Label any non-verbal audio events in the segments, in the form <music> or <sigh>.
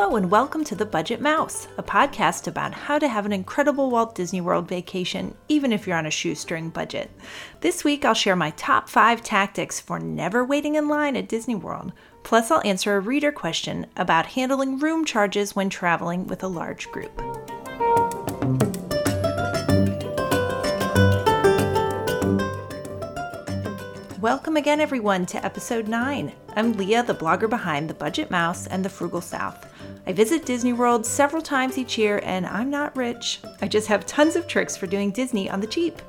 Hello, and welcome to The Budget Mouse, a podcast about how to have an incredible Walt Disney World vacation, even if you're on a shoestring budget. This week, I'll share my top five tactics for never waiting in line at Disney World. Plus, I'll answer a reader question about handling room charges when traveling with a large group. Welcome again, everyone, to episode 9. I'm Leah, the blogger behind The Budget Mouse and The Frugal South. I visit Disney World several times each year, and I'm not rich. I just have tons of tricks for doing Disney on the cheap.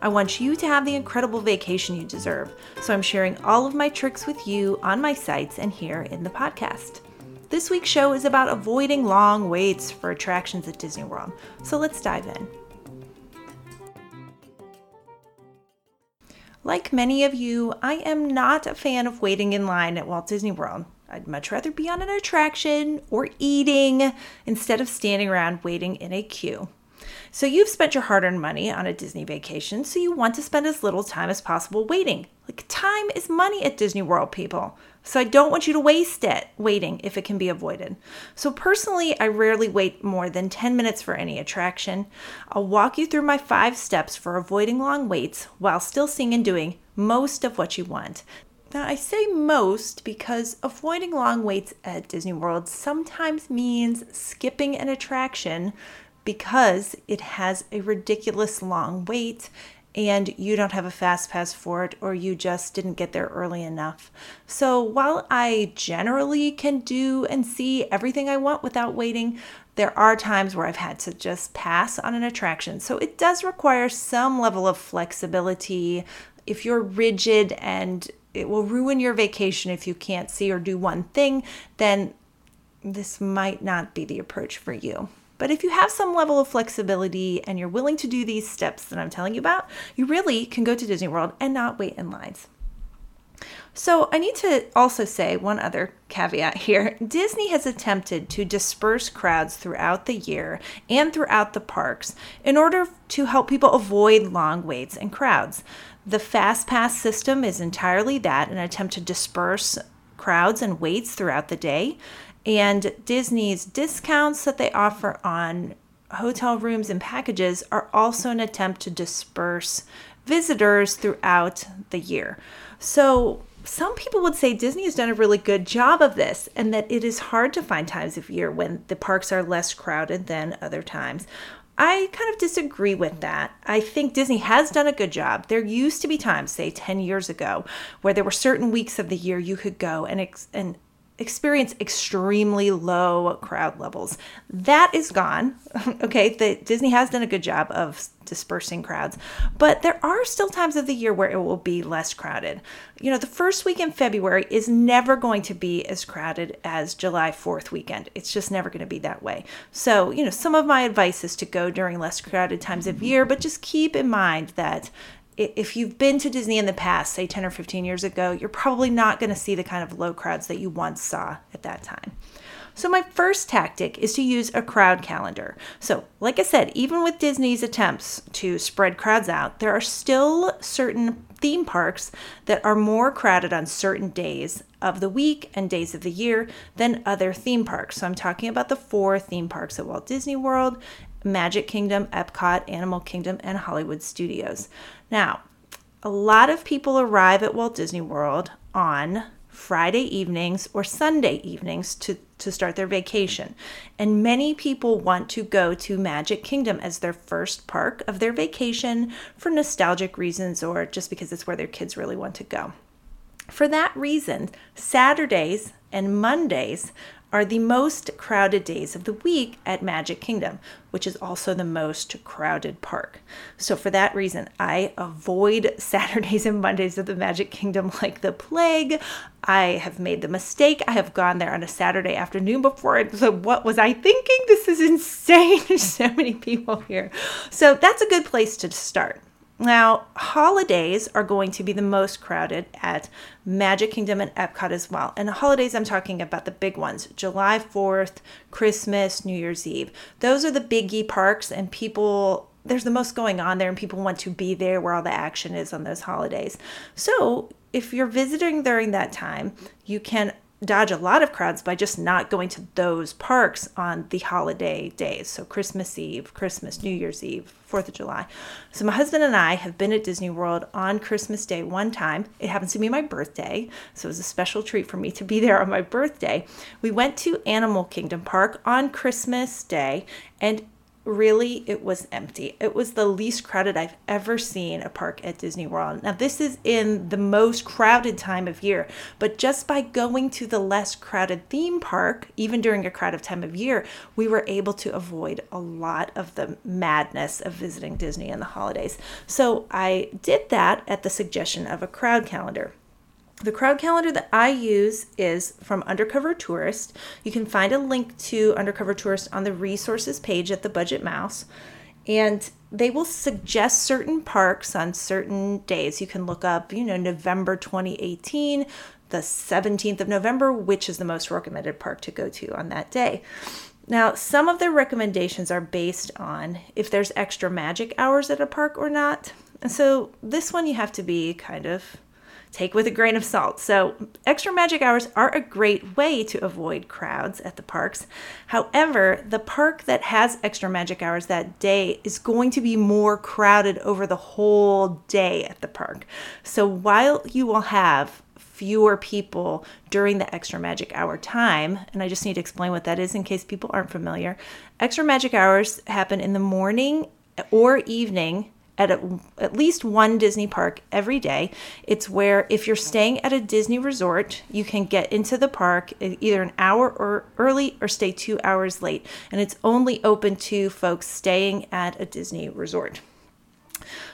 I want you to have the incredible vacation you deserve, so I'm sharing all of my tricks with you on my sites and here in the podcast. This week's show is about avoiding long waits for attractions at Disney World, so let's dive in. Like many of you, I am not a fan of waiting in line at Walt Disney World. I'd much rather be on an attraction or eating instead of standing around waiting in a queue. So, you've spent your hard earned money on a Disney vacation, so you want to spend as little time as possible waiting. Like, time is money at Disney World, people. So, I don't want you to waste it waiting if it can be avoided. So, personally, I rarely wait more than 10 minutes for any attraction. I'll walk you through my five steps for avoiding long waits while still seeing and doing most of what you want. Now, I say most because avoiding long waits at Disney World sometimes means skipping an attraction because it has a ridiculous long wait and you don't have a fast pass for it or you just didn't get there early enough. So while I generally can do and see everything I want without waiting, there are times where I've had to just pass on an attraction. So it does require some level of flexibility. If you're rigid and it will ruin your vacation if you can't see or do one thing, then this might not be the approach for you. But if you have some level of flexibility and you're willing to do these steps that I'm telling you about, you really can go to Disney World and not wait in lines. So, I need to also say one other caveat here. <laughs> Disney has attempted to disperse crowds throughout the year and throughout the parks in order to help people avoid long waits and crowds. The Fast Pass system is entirely that an attempt to disperse crowds and waits throughout the day. And Disney's discounts that they offer on hotel rooms and packages are also an attempt to disperse visitors throughout the year. So, some people would say Disney has done a really good job of this and that it is hard to find times of year when the parks are less crowded than other times. I kind of disagree with that. I think Disney has done a good job. There used to be times, say 10 years ago, where there were certain weeks of the year you could go and ex- and experience extremely low crowd levels. That is gone. <laughs> okay, the Disney has done a good job of dispersing crowds, but there are still times of the year where it will be less crowded. You know, the first week in February is never going to be as crowded as July 4th weekend. It's just never going to be that way. So, you know, some of my advice is to go during less crowded times of year, but just keep in mind that if you've been to Disney in the past, say 10 or 15 years ago, you're probably not going to see the kind of low crowds that you once saw at that time. So, my first tactic is to use a crowd calendar. So, like I said, even with Disney's attempts to spread crowds out, there are still certain theme parks that are more crowded on certain days of the week and days of the year than other theme parks. So, I'm talking about the four theme parks at Walt Disney World Magic Kingdom, Epcot, Animal Kingdom, and Hollywood Studios. Now, a lot of people arrive at Walt Disney World on Friday evenings or Sunday evenings to, to start their vacation. And many people want to go to Magic Kingdom as their first park of their vacation for nostalgic reasons or just because it's where their kids really want to go. For that reason, Saturdays and Mondays are the most crowded days of the week at Magic Kingdom, which is also the most crowded park. So, for that reason, I avoid <laughs> Saturdays and Mondays of the Magic Kingdom like the plague. I have made the mistake. I have gone there on a Saturday afternoon before. So, what was I thinking? This is <laughs> insane. There's so many people here. So, that's a good place to start. Now, holidays are going to be the most crowded at Magic Kingdom and Epcot as well. And holidays, I'm talking about the big ones July 4th, Christmas, New Year's Eve. Those are the biggie parks, and people, there's the most going on there, and people want to be there where all the action is on those holidays. So, if you're visiting during that time, you can dodge a lot of crowds by just not going to those parks on the holiday days. So, Christmas Eve, Christmas, New Year's Eve, 4th of July. So, my husband and I have been at Disney World on Christmas Day one time. It happens to be my birthday. So, it was a special treat for me to be there on my birthday. We went to Animal Kingdom Park on Christmas Day, and really it was empty. It was the least crowded I've ever seen a park at Disney World. Now, this is in the most crowded time of year, but just by going to the less crowded theme park, even during a crowded time of year, we were able to avoid a lot of the madness of visiting Disney in the holidays. So I did that at the suggestion of a crowd calendar. The crowd calendar that I use is from Undercover Tourist. You can find a link to Undercover Tourist on the resources page at the Budget Mouse. And they will suggest certain parks on certain days. You can look up, you know, November 2018, the 17th of November, which is the most recommended park to go to on that day. Now, some of their recommendations are based on if there's extra magic hours at a park or not. And so this one you have to be kind of take with a grain of salt. So, extra magic hours are a great way to avoid crowds at the parks. However, the park that has extra magic hours that day is going to be more crowded over the whole day at the park. So, while you will have fewer people during the extra magic hour time. And I just need to explain what that is in case people aren't familiar. Extra magic hours happen in the morning or evening at a, at least one Disney park every day. It's where if you're staying at a Disney resort, you can get into the park either an hour or early or stay 2 hours late, and it's only open to folks staying at a Disney resort.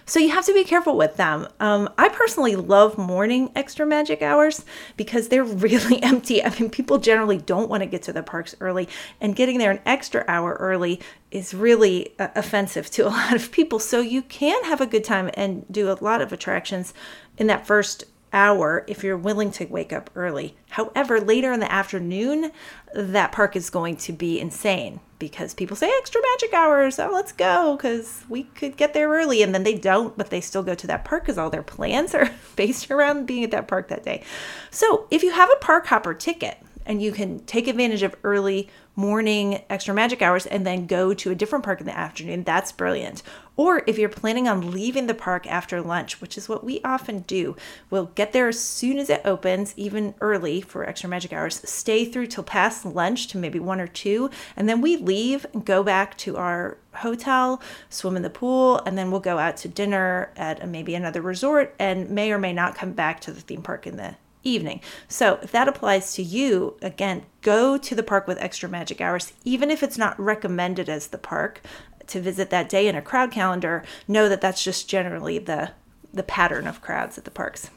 So you have to be careful with them. Um, I personally love morning extra magic hours because they're <laughs> really empty. I mean, people generally don't want to get to the parks early, and getting there an extra hour early is really uh, offensive to a <laughs> lot of people. So you can have a good time and do a lot of attractions in that first hour if you're willing to wake up early. However, later in the afternoon, that park is going to be insane because people say extra magic hours. Oh, let's go because we could get there early. And then they don't, but they still go to that park because all their plans are <laughs> based around being at that park that day. So if you have a park hopper ticket, and you can take advantage of early morning extra magic hours and then go to a different park in the afternoon. That's brilliant. Or if you're planning on leaving the park after lunch, which is what we often do, we'll get there as soon as it opens, even early for extra magic hours, stay through till past lunch to maybe one or two, and then we leave and go back to our hotel, swim in the pool, and then we'll go out to dinner at maybe another resort and may or may not come back to the theme park in the evening. So, if that applies to you, again, go to the park with extra magic hours, even if it's not recommended as the park to visit that day in a crowd calendar. Know that that's just generally the the pattern of crowds at the parks.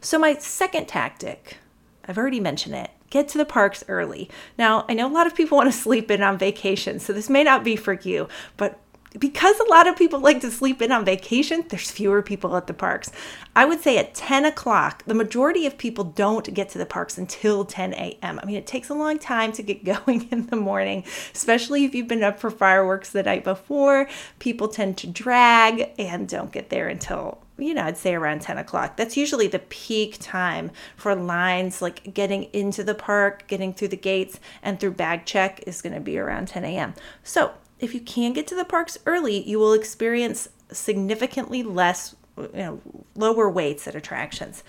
So, my second tactic, I've already mentioned it. Get to the parks early. Now, I know a lot of people <laughs> want to sleep in on vacation, so this may not be for you, but because a lot of people like to sleep in on vacation, there's fewer people at the parks. I would say at 10 o'clock, the majority of people don't get to the parks until 10 a.m. I mean, it takes a long time to get <laughs> going in the morning, especially if you've been up for fireworks the night before. People tend to drag and don't get there until you know, I'd say around 10 o'clock. That's usually the peak time for lines, like getting into the park, getting through the gates, and through bag check is going to be around 10 a.m. So if you can get to the parks early, you will experience significantly less you know lower waits at attractions.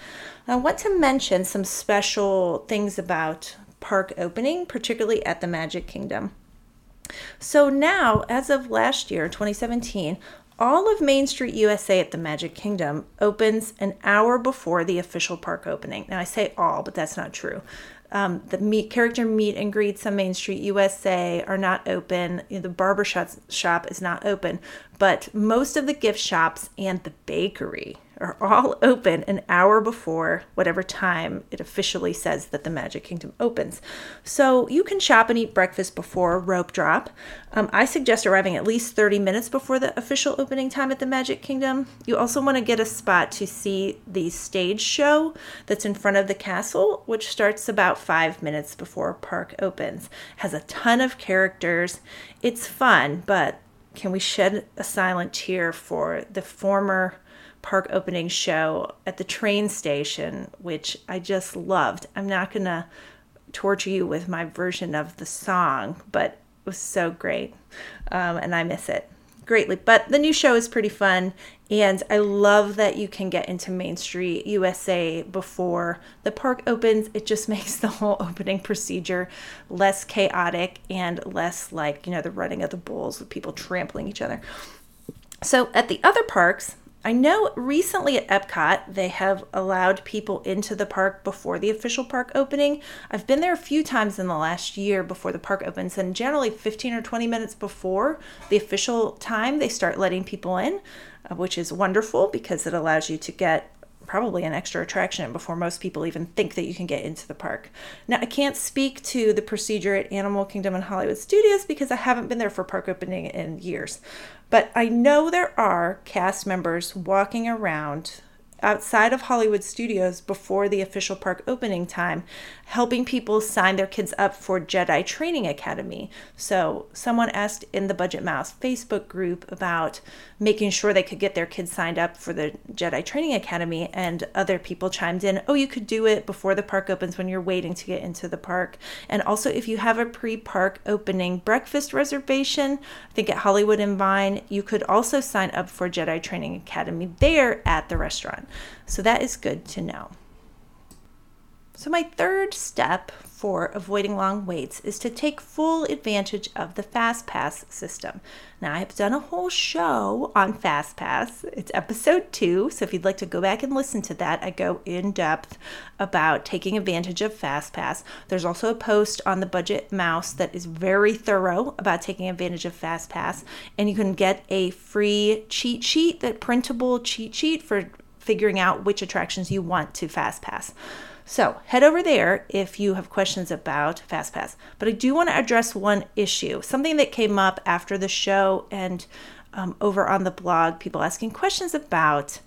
I want to mention some special things about park opening, particularly at the Magic Kingdom. So now, as of last year, 2017, all of Main Street USA at the Magic Kingdom opens an hour before the official park opening. Now, I say all, but that's not true. Um, the meet character meet and greets on Main Street USA are not open. You know, the barber shop, shop is not open, but most of the gift shops and the bakery are all open an hour before whatever time it officially says that the Magic Kingdom opens. So you can shop and eat breakfast before rope drop. Um, I suggest arriving at least 30 minutes before the official opening time at the Magic Kingdom. You also want to get a spot to see the stage show that's in front of the castle, which starts about five minutes before park opens. It has a ton of characters. It's fun, but can we shed a silent tear for the former park opening show at the train station, which I just loved. I'm not going to torture you with my version of the song, but it was so great. Um, and I miss it greatly. But the new show is pretty fun. And I love that you can get into Main Street USA before the park opens. It just <laughs> makes the whole opening procedure less chaotic and less like, you know, the running of the bulls with people trampling each other. So at the other parks, I know recently at Epcot, they have allowed people into the park before the official park opening. I've been there a few times in the last year before the park opens, and generally 15 or 20 minutes before the official time, they start letting people in, uh, which is wonderful because it allows you to get probably an extra attraction before most people even think that you can get into the park. Now, I can't speak to the procedure at Animal Kingdom and Hollywood Studios because I haven't been there for park opening in years. But I know there are cast members walking around outside of Hollywood Studios before the official park opening time, helping people sign their kids up for Jedi Training Academy. So, someone asked in the Budget Mouse Facebook group about making sure they could get their kids signed up for the Jedi Training Academy, and other people chimed in, Oh, you could do it before the park opens when you're waiting to get into the park. And also, if you have a pre park opening breakfast reservation, I think at Hollywood and Vine, you could also sign up for Jedi Training Academy there at the restaurant. So that is good to know. So, my third step for avoiding long waits is to take full advantage of the FastPass system. Now, I have done a whole show on FastPass. It's episode two. So, if you'd like to go back and listen to that, I go in depth about taking advantage of FastPass. There's also a post on the Budget Mouse that is very thorough about taking advantage of FastPass. And you can get a free cheat sheet, that printable cheat sheet for figuring out which attractions you want to FastPass. So head over there if you have questions about FastPass. But I do want to address one issue, something that came up after the show and um, over on the blog, people asking questions about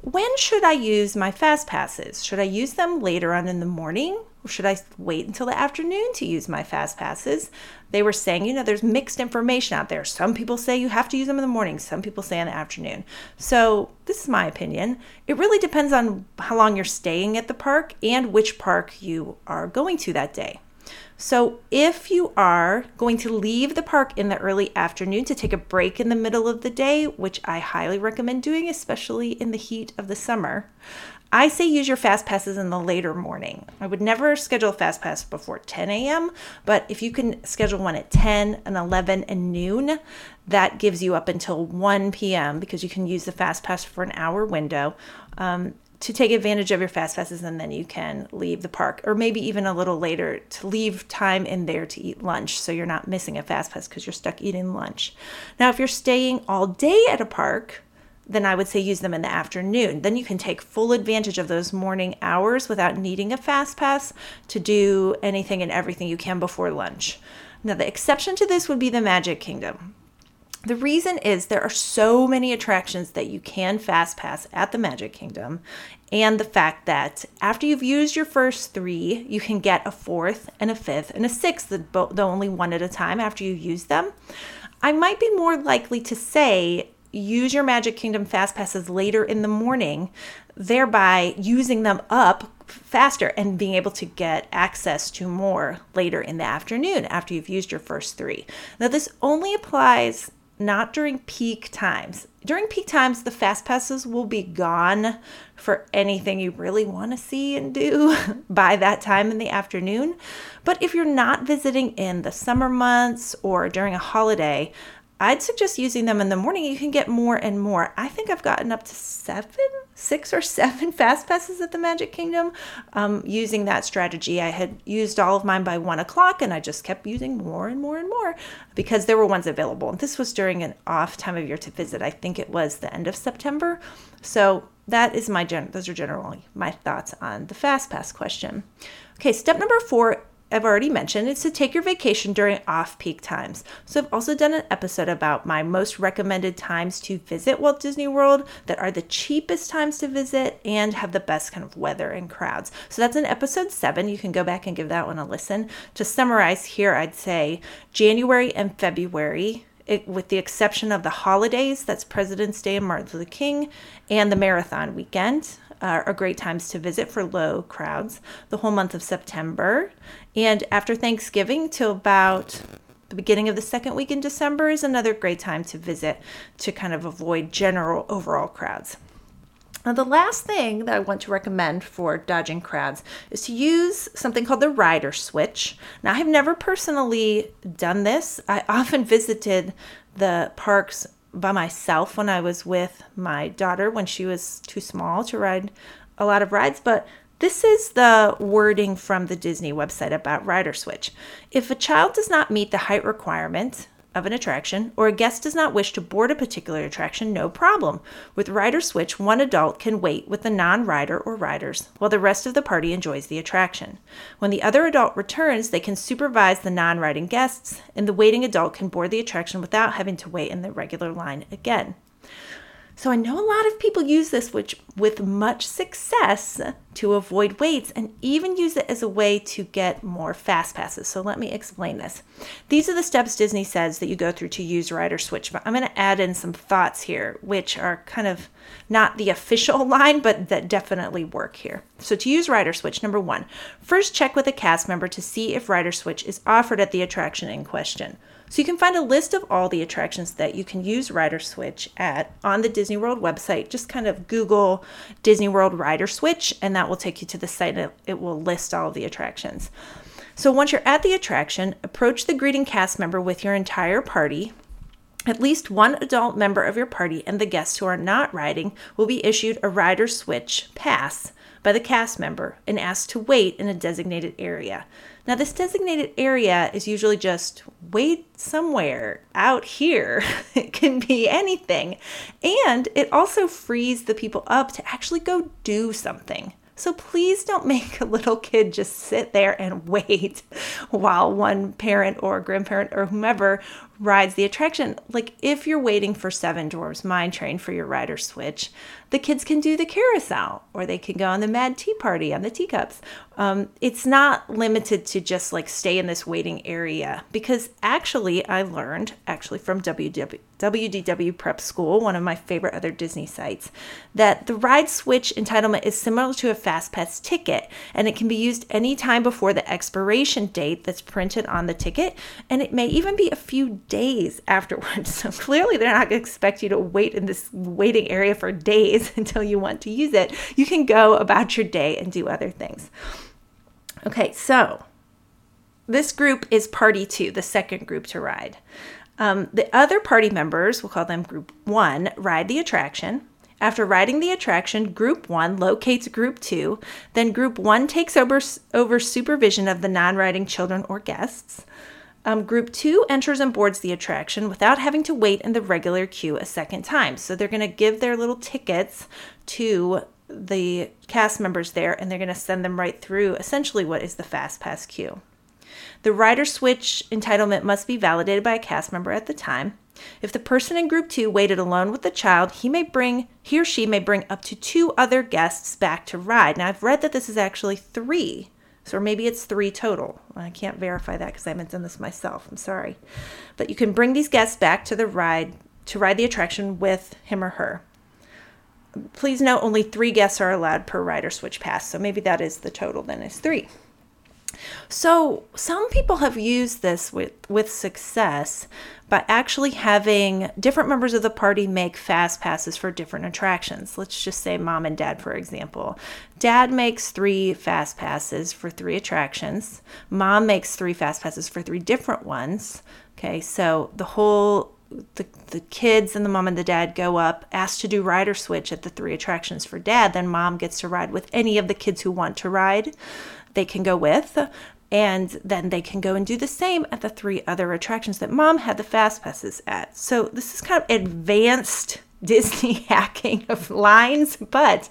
when should I use my fast passes? Should I use them later on in the morning should I wait until the afternoon to use my fast passes? They were saying, you know, there's mixed information out there. Some people say you have to use them in the morning, some people say in the afternoon. So, this is my opinion. It really depends on how long you're staying at the park and which park you are going to that day. So, if you are going to leave the park in the early afternoon to take a break in the middle of the day, which I highly recommend doing, especially in the heat of the summer, I say use your fast passes in the later morning. I would never schedule a fast pass before 10 a.m., but if you can schedule one at 10 and 11 and noon, that gives you up until 1 p.m. because you can use the fast pass for an hour window. Um, to take advantage of your fast passes and then you can leave the park or maybe even a little later to leave time in there to eat lunch so you're not missing a fast pass because you're stuck eating lunch. Now, if you're staying all day at a park, then I would say use them in the afternoon. Then you can take full advantage of those morning hours without needing a fast pass to do anything and everything you can before lunch. Now, the exception to this would be the Magic Kingdom. The reason is there are so many attractions that you can fast pass at the Magic Kingdom, and the fact that after you've used your first three, you can get a fourth and a fifth and a sixth, though only one at a time after you use them. I might be more likely to say use your Magic Kingdom fast passes later in the morning, thereby using them up faster and being able to get access to more later in the afternoon after you've used your first three. Now, this only applies not during peak times. During peak times, the fast passes will be gone for anything you really want to see and do <laughs> by that time in the afternoon. But if you're not visiting in the summer months or during a holiday, I'd suggest using them in the morning. You can get more and more. I think I've gotten up to seven, six or <laughs> seven fast passes at the Magic Kingdom um, using that strategy. I had used all of mine by one o'clock and I just kept using more and more and more because there were ones available. And this was during an off time of year to visit. I think it was the end of September. So that is my gen- those are generally my thoughts on the fast pass question. Okay, step number four I've already mentioned is to take your vacation during off peak times. So, I've also done an episode about my most recommended times to visit Walt Disney World that are the cheapest times to visit and have the best kind of weather and crowds. So, that's in episode seven. You can go back and give that one a listen. To summarize here, I'd say January and February it, with the exception of the holidays that's President's Day and Martin Luther King and the marathon weekend. Uh, are great times to visit for low crowds the whole month of September. And after Thanksgiving till about the beginning of the second week in December is another great time to visit to kind of avoid general overall crowds. Now, the last thing that I want to recommend for dodging crowds is to use something called the rider switch. Now, I have never personally done this. I <laughs> often visited the parks by myself when I was with my daughter when she was too small to ride a lot of rides, but this is the wording from the Disney website about Rider Switch. If a child does not meet the height requirement, of an attraction or a guest does not wish to board a particular attraction, no problem. With Rider Switch, one adult can wait with the non rider or riders while the rest of the party enjoys the attraction. When the other adult returns, they can supervise the non riding guests, and the waiting adult can board the attraction without having to wait in the regular line again. So I know a lot of people use this which with much success to avoid waits and even use it as a way to get more fast passes. So let me explain this. These are the steps Disney says that you go through to use Rider Switch, but I'm going to add in some thoughts here which are kind of not the official <laughs> line but that definitely work here. So to use Rider Switch, number 1, first check with a cast member to see if Rider Switch is offered at the attraction in question. So you can find a list of all the attractions that you can use Rider Switch at on the Disney World website. Just kind of Google Disney World Rider Switch, and that will take you to the site. It will list all of the attractions. So once you're at the attraction, approach the greeting cast member with your entire party. At least one adult member of your party and the guests who are not riding will be issued a rider switch pass by the cast member and asked to wait in a designated area. Now, this designated area is usually just wait somewhere out here. <laughs> it can be anything. And it also frees the people up to actually go do something. So please don't make <laughs> a little kid just sit there and <laughs> wait while one parent or grandparent or whomever rides the attraction. Like if you're waiting for Seven Dwarfs Mine Train for your rider switch, the kids can do the carousel or they can go on the Mad Tea Party on the teacups. Um, it's not limited to just like stay in this waiting area because actually I learned actually from WW, WDW Prep School, one of my favorite other Disney sites, that the ride switch entitlement is similar to a Fast Pass ticket and it can be used anytime before the expiration date that's printed on the ticket and it may even be a few days afterwards. <laughs> So clearly, they're not going to expect you to wait in this waiting area for days <laughs> until you want to use it. You can go about your day and do other things. Okay, so this group is party two, the second group to ride. Um, the other party members, we'll call them group one, ride the attraction. After riding the attraction, Group 1 locates Group 2. Then Group 1 takes over, over supervision of the non riding children or guests. Um, group two enters and boards the attraction without having to wait in the regular queue a second time. So they're going to give their little tickets to the cast members there and they're going to send them right through essentially what is the fast pass queue. The rider switch entitlement must be validated by a cast member at the time. If the person in group 2 waited alone with the child, he may bring he or she may bring up to 2 other guests back to ride. Now I've read that this is actually 3 so, or maybe it's three total. I can't verify that because I haven't done this myself. I'm sorry. But you can bring these guests back to the ride to ride the attraction with him or her. Please note only three guests are allowed per rider switch pass. So maybe that is the total, then is three. So some people have used this with, with success by actually having different members of the party make fast passes for different attractions. Let's just say mom and dad, for example. Dad makes three fast passes for three attractions. Mom makes three fast passes for three different ones. Okay, so the whole the, the kids and the mom and the dad go up, asked to do rider switch at the three attractions for dad, then mom gets to ride with any of the kids who want to ride they can go with. And then they can go and do the same at the three other attractions that mom had the fast passes at. So this is kind of advanced Disney <laughs> hacking of lines, but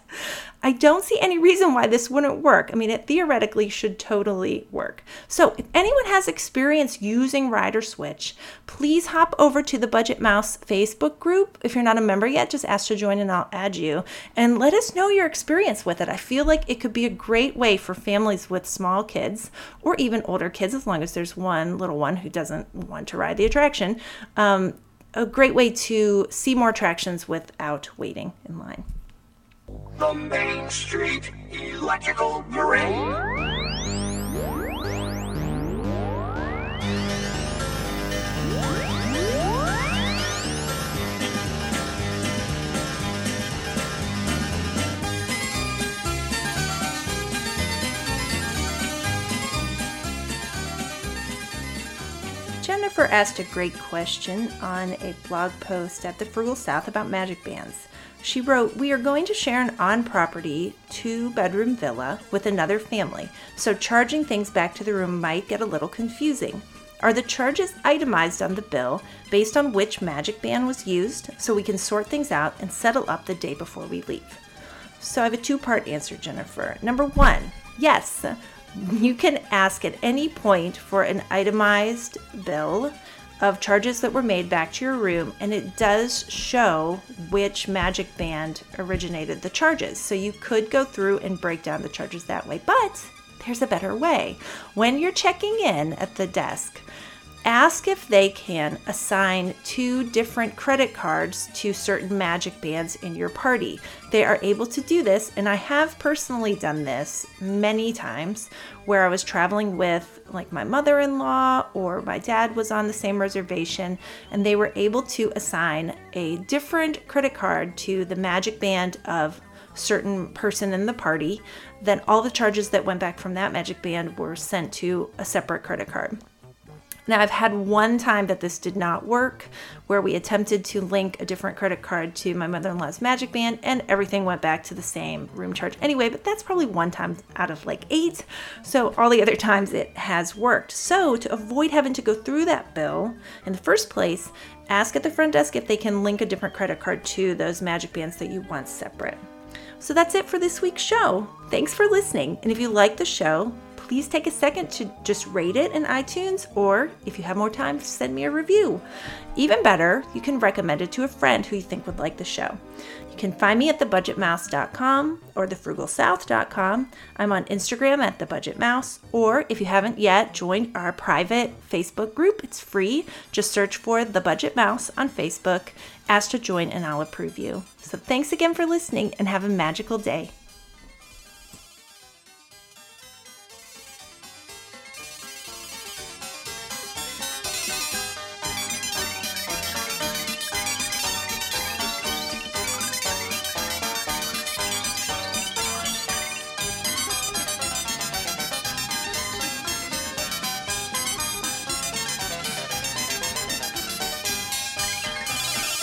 I don't see any reason why this wouldn't work. I mean, it theoretically should totally work. So, if anyone has experience using Rider Switch, please hop over to the Budget Mouse Facebook group. If you're not a member yet, just ask to join and I'll add you and let us know your experience with it. I feel like it could be a great way for families with small kids or even older kids, as long as there's one little one who doesn't want to ride the attraction. Um, a great way to see more attractions without waiting in line. The Main Street Electrical Parade. Asked a great question on a blog post at the Frugal South about magic bands. She wrote, We are going to share an on property two bedroom villa with another family, so charging things back to the room might get a little confusing. Are the charges itemized on the bill based on which magic band was used so we can sort things out and settle up the day before we leave? So I have a two part answer, Jennifer. Number one, yes, you can ask at any point for an itemized bill of charges that were made back to your room, and it does show which magic band originated the charges. So you could go through and break down the charges that way. But there's a better way. When you're checking in at the desk, ask if they can assign two different credit cards to certain magic bands in your party. They are able to do this, and I have personally done this many times where I was traveling with like my mother in law or my dad was on the same reservation, and they were able to assign a different credit card to the magic band of certain person in the party then all the charges that went back from that magic band were sent to a separate credit card now, I've had one time that this did not work where we attempted to link a different credit card to my mother in law's Magic Band and everything went back to the same room charge anyway, but that's probably one time out of like eight. So, all the other times it has worked. So, to avoid having to go through that bill in the first place, ask at the front desk if they can link a different credit card to those Magic Bands that you want separate. So, that's it for this week's show. Thanks for listening. And if you like the show, please take a second to just rate it in iTunes, or if you have more time, send me a review. Even better, you can recommend it to a friend who you think would like the show. You can find me at thebudgetmouse.com or thefrugalsouth.com. I'm on Instagram at thebudgetmouse, or if you haven't yet, join our private Facebook group. It's free. Just search for The Budget Mouse on Facebook. Ask to join, and I'll approve you. So thanks again for listening, and have a magical day.